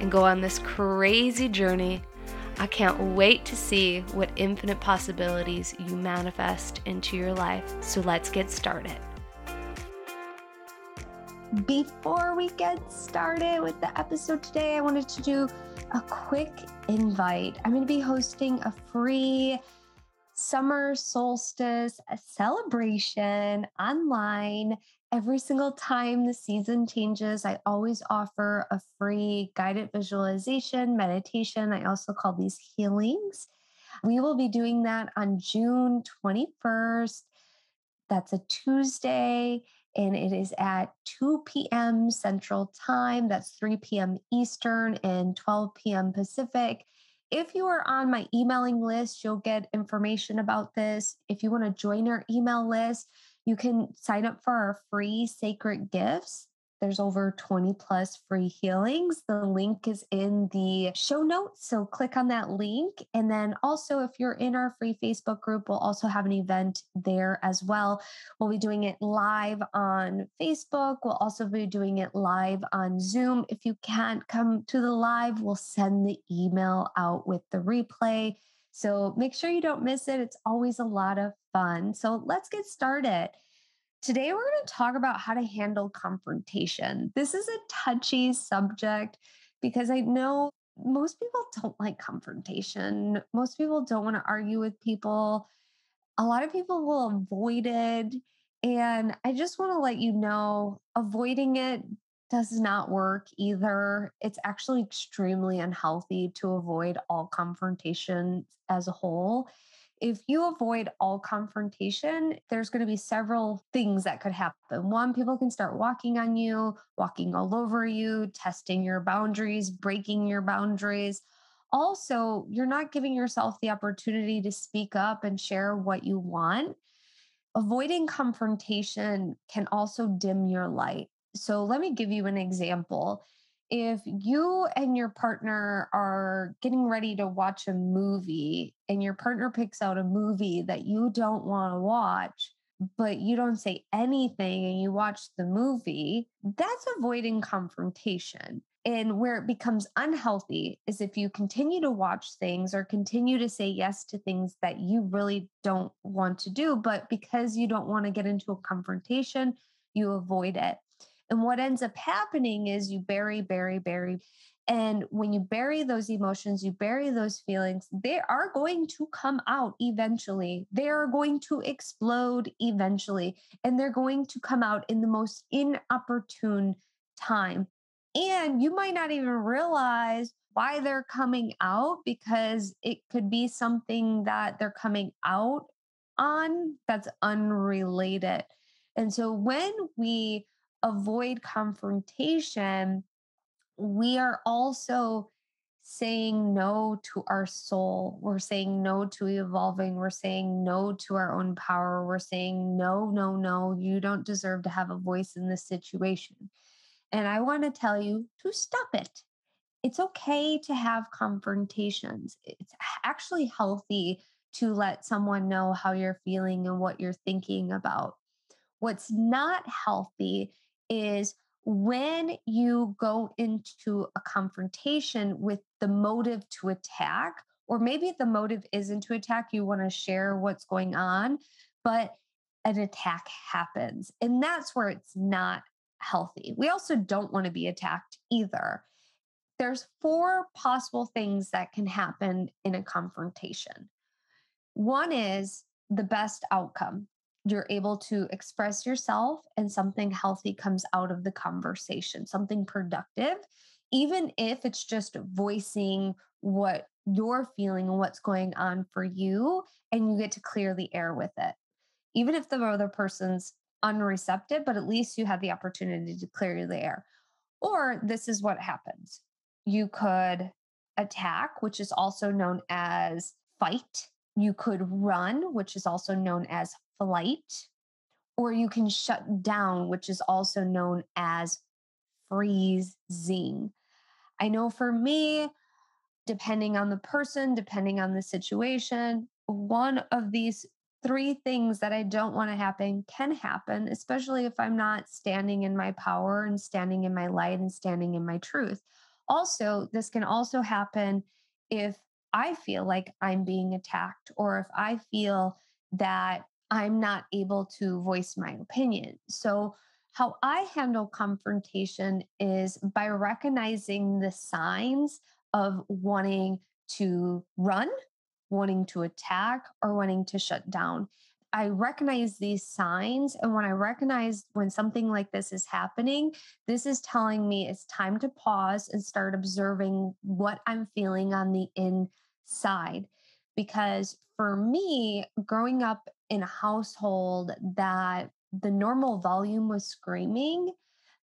and go on this crazy journey. I can't wait to see what infinite possibilities you manifest into your life. So let's get started. Before we get started with the episode today, I wanted to do a quick invite. I'm going to be hosting a free summer solstice celebration online every single time the season changes, I always offer a free guided visualization, meditation. I also call these healings. We will be doing that on June 21st. That's a Tuesday, and it is at 2 p.m. Central Time. That's 3 p.m. Eastern and 12 p.m. Pacific. If you are on my emailing list, you'll get information about this. If you want to join our email list, you can sign up for our free sacred gifts. There's over 20 plus free healings. The link is in the show notes. So click on that link. And then also, if you're in our free Facebook group, we'll also have an event there as well. We'll be doing it live on Facebook. We'll also be doing it live on Zoom. If you can't come to the live, we'll send the email out with the replay. So make sure you don't miss it. It's always a lot of fun. So let's get started. Today, we're going to talk about how to handle confrontation. This is a touchy subject because I know most people don't like confrontation. Most people don't want to argue with people. A lot of people will avoid it. And I just want to let you know avoiding it does not work either. It's actually extremely unhealthy to avoid all confrontation as a whole. If you avoid all confrontation, there's going to be several things that could happen. One, people can start walking on you, walking all over you, testing your boundaries, breaking your boundaries. Also, you're not giving yourself the opportunity to speak up and share what you want. Avoiding confrontation can also dim your light. So let me give you an example. If you and your partner are getting ready to watch a movie and your partner picks out a movie that you don't want to watch, but you don't say anything and you watch the movie, that's avoiding confrontation. And where it becomes unhealthy is if you continue to watch things or continue to say yes to things that you really don't want to do, but because you don't want to get into a confrontation, you avoid it. And what ends up happening is you bury, bury, bury. And when you bury those emotions, you bury those feelings, they are going to come out eventually. They are going to explode eventually. And they're going to come out in the most inopportune time. And you might not even realize why they're coming out because it could be something that they're coming out on that's unrelated. And so when we avoid confrontation, we are also saying no to our soul. We're saying no to evolving. We're saying no to our own power. We're saying, no, no, no, you don't deserve to have a voice in this situation. And I want to tell you to stop it. It's okay to have confrontations. It's actually healthy to let someone know how you're feeling and what you're thinking about. What's not healthy is when you go into a confrontation with the motive to attack, or maybe the motive isn't to attack, you want to share what's going on, but an attack happens. And that's where it's not healthy. We also don't want to be attacked either. There's four possible things that can happen in a confrontation. One is the best outcome you're able to express yourself and something healthy comes out of the conversation, something productive, even if it's just voicing what you're feeling and what's going on for you, and you get to clear the air with it. Even if the other person's unreceptive, but at least you have the opportunity to clear the air. Or this is what happens You could attack, which is also known as fight. You could run, which is also known as flight. Or you can shut down, which is also known as freezing. I know for me, depending on the person, depending on the situation, one of these three things that I don't want to happen can happen, especially if I'm not standing in my power and standing in my light and standing in my truth. Also, this can also happen if I feel like I'm being attacked or if I feel that I'm not able to voice my opinion. So, how I handle confrontation is by recognizing the signs of wanting to run, wanting to attack, or wanting to shut down. I recognize these signs. And when I recognize when something like this is happening, this is telling me it's time to pause and start observing what I'm feeling on the inside. Because for me, growing up in a household that the normal volume was screaming,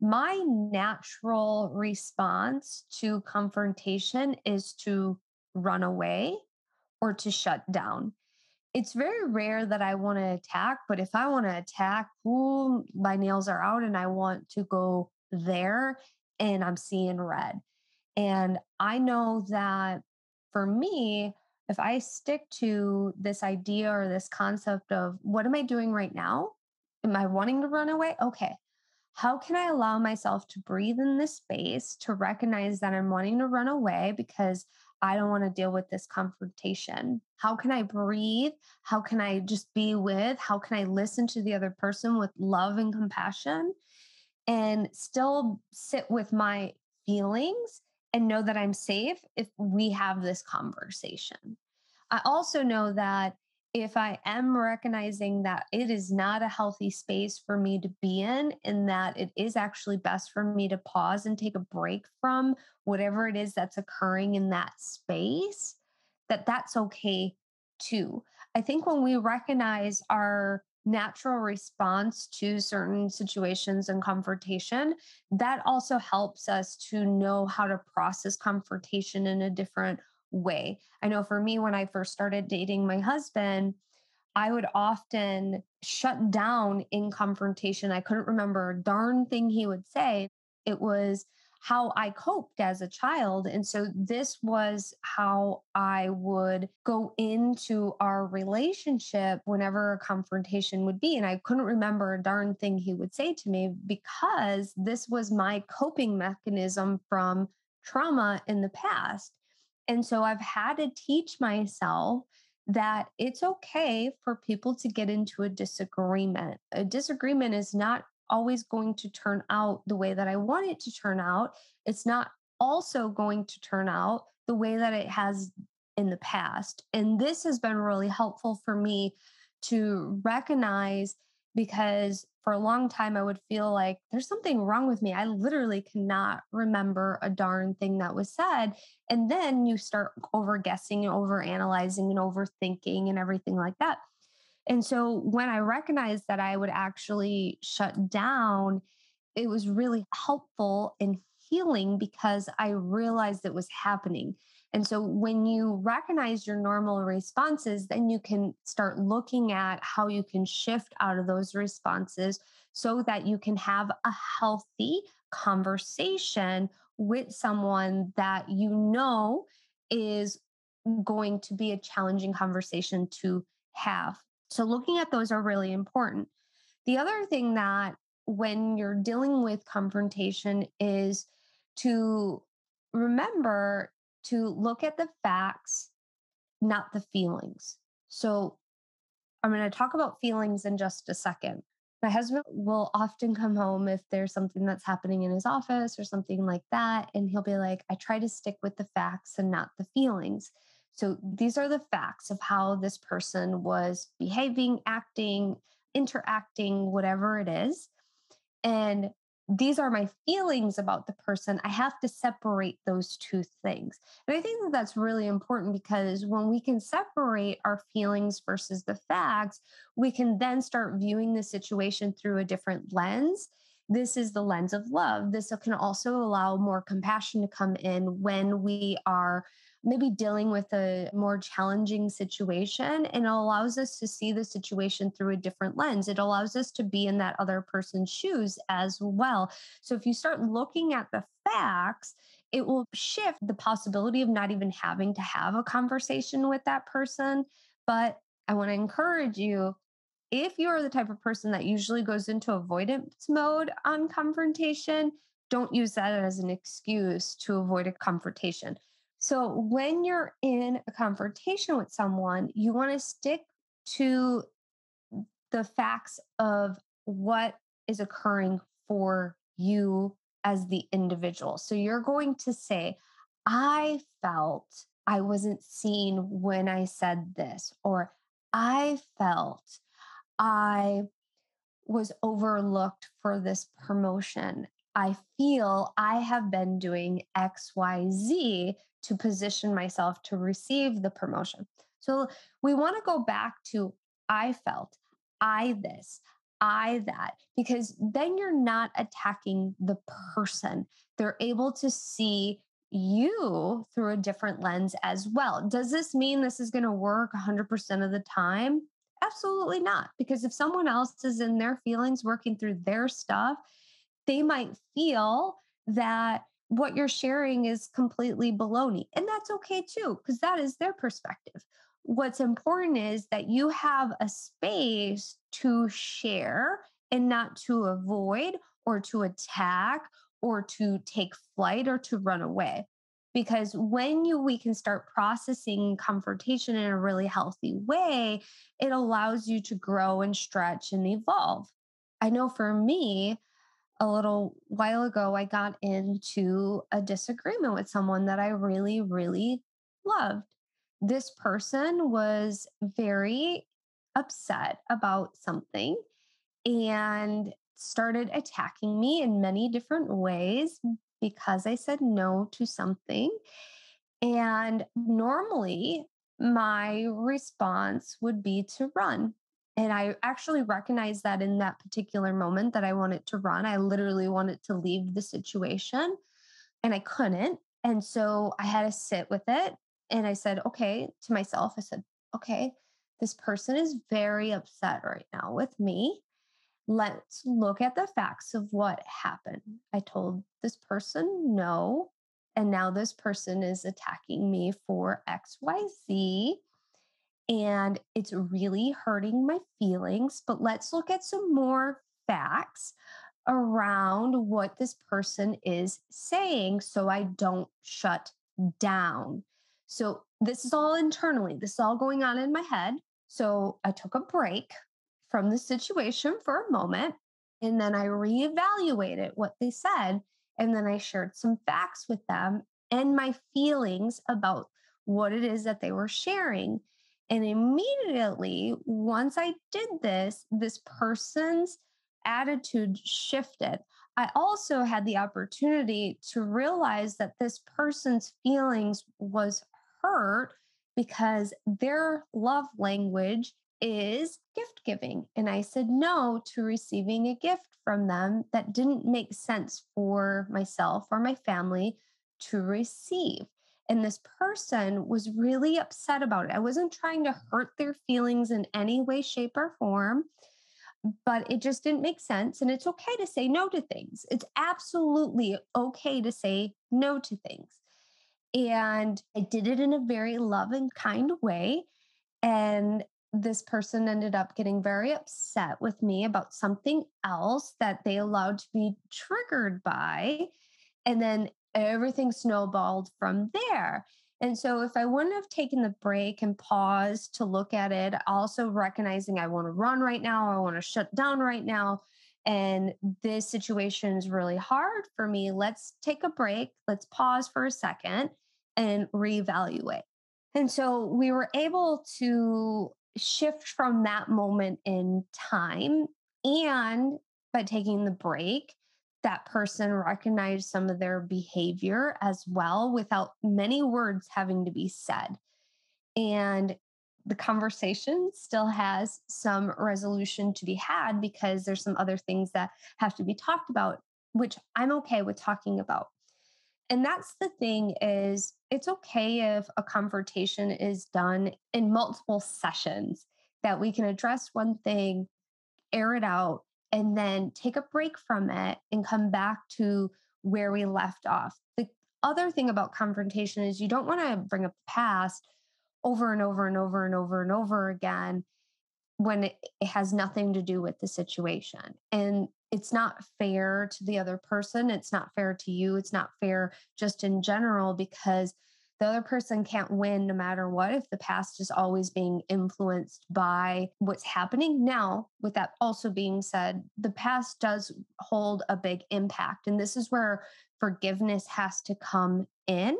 my natural response to confrontation is to run away or to shut down. It's very rare that I want to attack, but if I want to attack, ooh, my nails are out and I want to go there and I'm seeing red. And I know that for me, if I stick to this idea or this concept of what am I doing right now? Am I wanting to run away? Okay. How can I allow myself to breathe in this space to recognize that I'm wanting to run away because I don't want to deal with this confrontation? How can I breathe? How can I just be with? How can I listen to the other person with love and compassion and still sit with my feelings and know that I'm safe if we have this conversation? I also know that if I am recognizing that it is not a healthy space for me to be in, and that it is actually best for me to pause and take a break from whatever it is that's occurring in that space, that that's okay too. I think when we recognize our natural response to certain situations and confrontation, that also helps us to know how to process confrontation in a different way. I know for me, when I first started dating my husband, I would often shut down in confrontation. I couldn't remember a darn thing he would say. It was how I coped as a child. And so this was how I would go into our relationship whenever a confrontation would be. And I couldn't remember a darn thing he would say to me because this was my coping mechanism from trauma in the past. And so I've had to teach myself that it's okay for people to get into a disagreement. A disagreement is not always going to turn out the way that I want it to turn out. It's not also going to turn out the way that it has in the past. And this has been really helpful for me to recognize because for a long time I would feel like there's something wrong with me. I literally cannot remember a darn thing that was said. And then you start over guessing and over analyzing and overthinking and everything like that. And so when I recognized that I would actually shut down, it was really helpful in healing because I realized it was happening. And so when you recognize your normal responses, then you can start looking at how you can shift out of those responses so that you can have a healthy conversation with someone that you know is going to be a challenging conversation to have. So looking at those are really important. The other thing that when you're dealing with confrontation is to remember to look at the facts, not the feelings. So I'm going to talk about feelings in just a second. My husband will often come home if there's something that's happening in his office or something like that. And he'll be like, I try to stick with the facts and not the feelings. So these are the facts of how this person was behaving, acting, interacting, whatever it is. And these are my feelings about the person. I have to separate those two things. And I think that that's really important because when we can separate our feelings versus the facts, we can then start viewing the situation through a different lens. this is the lens of love. This can also allow more compassion to come in when we are maybe dealing with a more challenging situation and it allows us to see the situation through a different lens. It allows us to be in that other person's shoes as well. So if you start looking at the facts, it will shift the possibility of not even having to have a conversation with that person. But I want to encourage you if you're the type of person that usually goes into avoidance mode on confrontation, don't use that as an excuse to avoid a confrontation. So, when you're in a confrontation with someone, you want to stick to the facts of what is occurring for you as the individual. So, you're going to say, I felt I wasn't seen when I said this, or I felt I was overlooked for this promotion. I feel I have been doing XYZ to position myself to receive the promotion. So we want to go back to I felt, I this, I that, because then you're not attacking the person. They're able to see you through a different lens as well. Does this mean this is going to work 100% of the time? Absolutely not. Because if someone else is in their feelings working through their stuff, they might feel that what you're sharing is completely baloney. And that's okay too, because that is their perspective. What's important is that you have a space to share and not to avoid or to attack or to take flight or to run away because when you we can start processing confrontation in a really healthy way it allows you to grow and stretch and evolve i know for me a little while ago i got into a disagreement with someone that i really really loved this person was very upset about something and started attacking me in many different ways because I said no to something. And normally, my response would be to run. And I actually recognized that in that particular moment that I wanted to run. I literally wanted to leave the situation and I couldn't. And so I had to sit with it. And I said, okay, to myself, I said, okay, this person is very upset right now with me let's look at the facts of what happened. I told this person no, and now this person is attacking me for XYZ. And it's really hurting my feelings. But let's look at some more facts around what this person is saying so I don't shut down. So, this is all internally, this is all going on in my head. So, I took a break from the situation for a moment. And then I reevaluated what they said. And then I shared some facts with them and my feelings about what it is that they were sharing. And immediately, once I did this, this person's attitude shifted. I also had the opportunity to realize that this person's feelings was hurt because their love language is gift giving. And I said no to receiving a gift from them that didn't make sense for myself or my family to receive. And this person was really upset about it. I wasn't trying to mm-hmm. hurt their feelings in any way, shape, or form, but it just didn't make sense. And it's okay to say no to things. It's absolutely okay to say no to things. And I did it in a very loving, kind way. And this person ended up getting very upset with me about something else that they allowed to be triggered by. And then everything snowballed from there. And so, if I wouldn't have taken the break and paused to look at it, also recognizing I want to run right now, I want to shut down right now, and this situation is really hard for me, let's take a break. Let's pause for a second and reevaluate. And so we were able to shift from that moment in time. And by taking the break, that person recognized some of their behavior as well without many words having to be said. And the conversation still has some resolution to be had because there's some other things that have to be talked about, which I'm okay with talking about. And that's the thing is it's okay if a confrontation is done in multiple sessions that we can address one thing, air it out, and then take a break from it and come back to where we left off. The other thing about confrontation is you don't want to bring up the past over and over and over and over and over again when it, has nothing to do with the situation. And it's not fair to the other person. It's not fair to you. It's not fair just in general because the other person can't win no matter what if the past is always being influenced by what's happening. Now with that also being said the past does hold a big impact and this is where forgiveness has to come in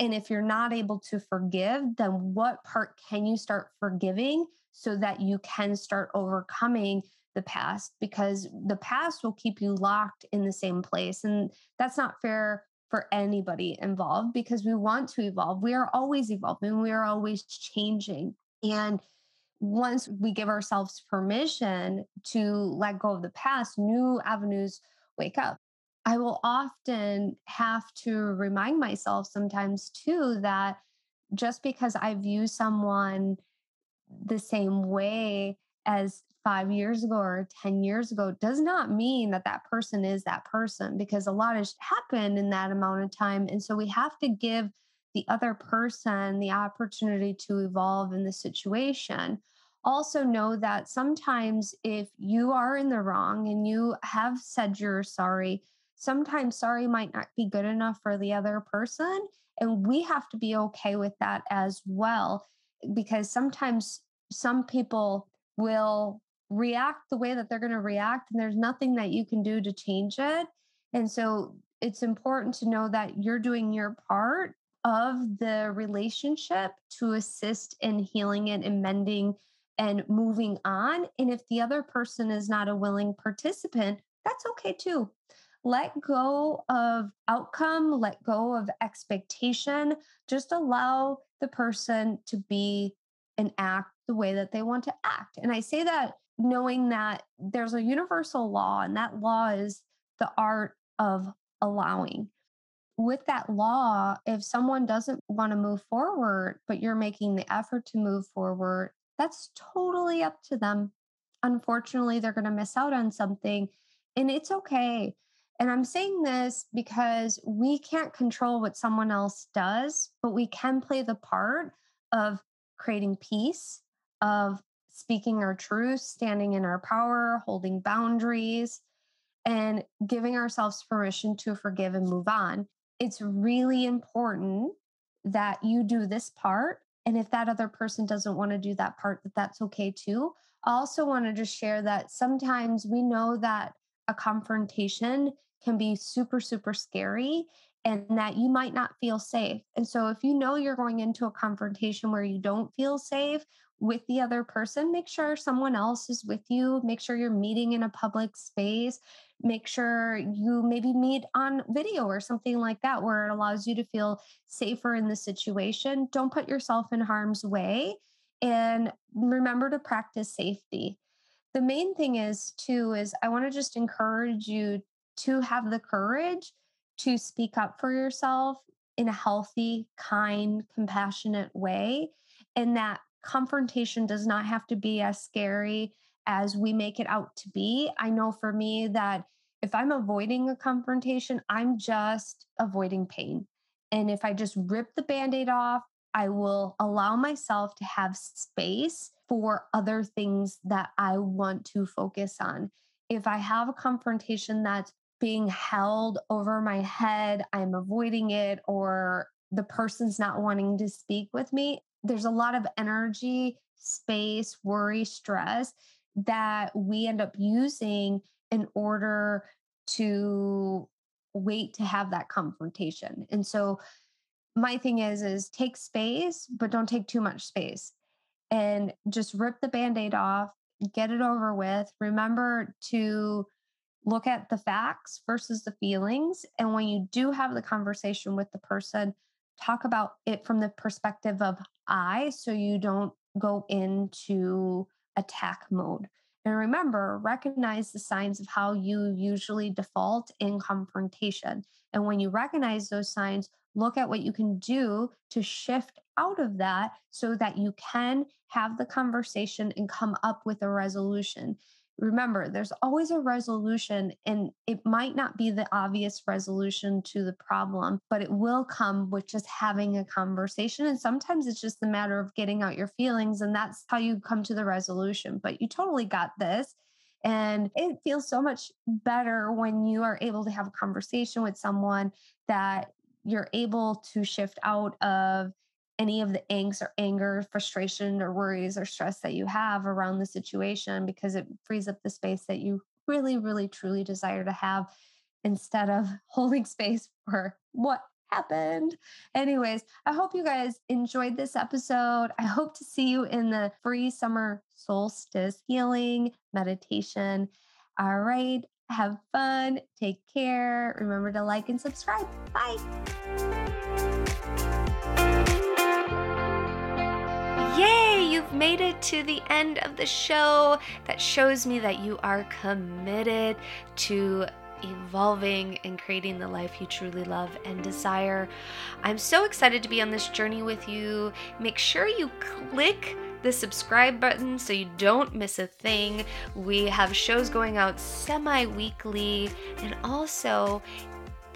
and if you're not able to forgive then what part can you start forgiving so that you can start overcoming the past? Because the past will keep you locked in the same place and that's not fair for anybody involved because we want to evolve. We are always evolving, we are always changing. And once we give ourselves permission to let go of the past, new avenues wake up. I will often have to remind myself sometimes too that just because I view someone the same way as five years ago or 10 years ago does not mean that that person is that person because a lot has happened in that amount of time. And so we have to give the other person the opportunity to evolve in the situation. Also, know that sometimes if you are in the wrong and you have said you're sorry, sometimes sorry might not be good enough for the other person. And we have to be okay with that as well, because sometimes some people will react the way that they're going to react and there's nothing that you can do to change it. And so it's important to know that you're doing your part of the relationship to assist in healing it and mending and moving on. And if the other person is not a willing participant that's okay too. Let go of outcome let go of expectation. Just allow the person to be and act the way that they want to act. And i say that knowing that there's a universal law, and that law is the art of allowing. With that law, if someone doesn't want to move forward, but you're making the effort to move forward, that's totally up to them. Unfortunately, they're going to miss out on something, and it's okay. And I'm saying this because we can't control what someone else does, but we can play the part of creating peace, of speaking our truth, standing in our power, holding boundaries, and giving ourselves permission to forgive and move on. It's really important that you do this part. And if that other person doesn't want to do that part, that that's okay too. I also want to share that sometimes we know that a confrontation can be super, super scary and that you might not feel safe. And so, if you know you're going into a confrontation where you don't feel safe with the other person, make sure someone else is with you. Make sure you're meeting in a public space. Make sure you maybe meet on video or something like that, where it allows you to feel safer in the situation. Don't put yourself in harm's way. And remember to practice safety. The main thing is, too, is I want to just encourage you to have the courage to speak up for yourself in a healthy, kind, compassionate way. And that confrontation does not have to be as scary as we make it out to be. I know for me that if I'm avoiding a confrontation, I'm just avoiding pain. And if I just rip the band aid off, I will allow myself to have space for other things that I want to focus on. If I have a confrontation that's being held over my head, I'm avoiding it, or the person's not wanting to speak with me, there's a lot of energy, space, worry, stress that we end up using in order to wait to have that confrontation. And so my thing is is take space but don't take too much space and just rip the band-aid off get it over with remember to look at the facts versus the feelings. And when you do have the conversation with the person, talk about it from the perspective of I, so you don't go into attack mode. And remember, recognize the signs of how you usually default in confrontation. And when you recognize those signs, look at what you can do to shift out of that so that you can have the conversation and come up with a resolution remember there's always a resolution and it might not be the obvious resolution to the problem but it will come with just having a conversation and sometimes it's just a matter of getting out your feelings and that's how you come to the resolution but you totally got this and it feels so much better when you are able to have a conversation with someone that you're able to shift out of any of the angst or anger, frustration or worries or stress that you have around the situation because it frees up the space that you really, really, truly desire to have instead of holding space for what happened. Anyways, I hope you guys enjoyed this episode. I hope to see you in the free summer solstice healing meditation. All right. Have fun. Take care. Remember to like and subscribe. Bye. Yay, you've made it to the end of the show. That shows me that you are committed to evolving and creating the life you truly love and desire. I'm so excited to be on this journey with you. Make sure you click the subscribe button so you don't miss a thing. We have shows going out semi weekly, and also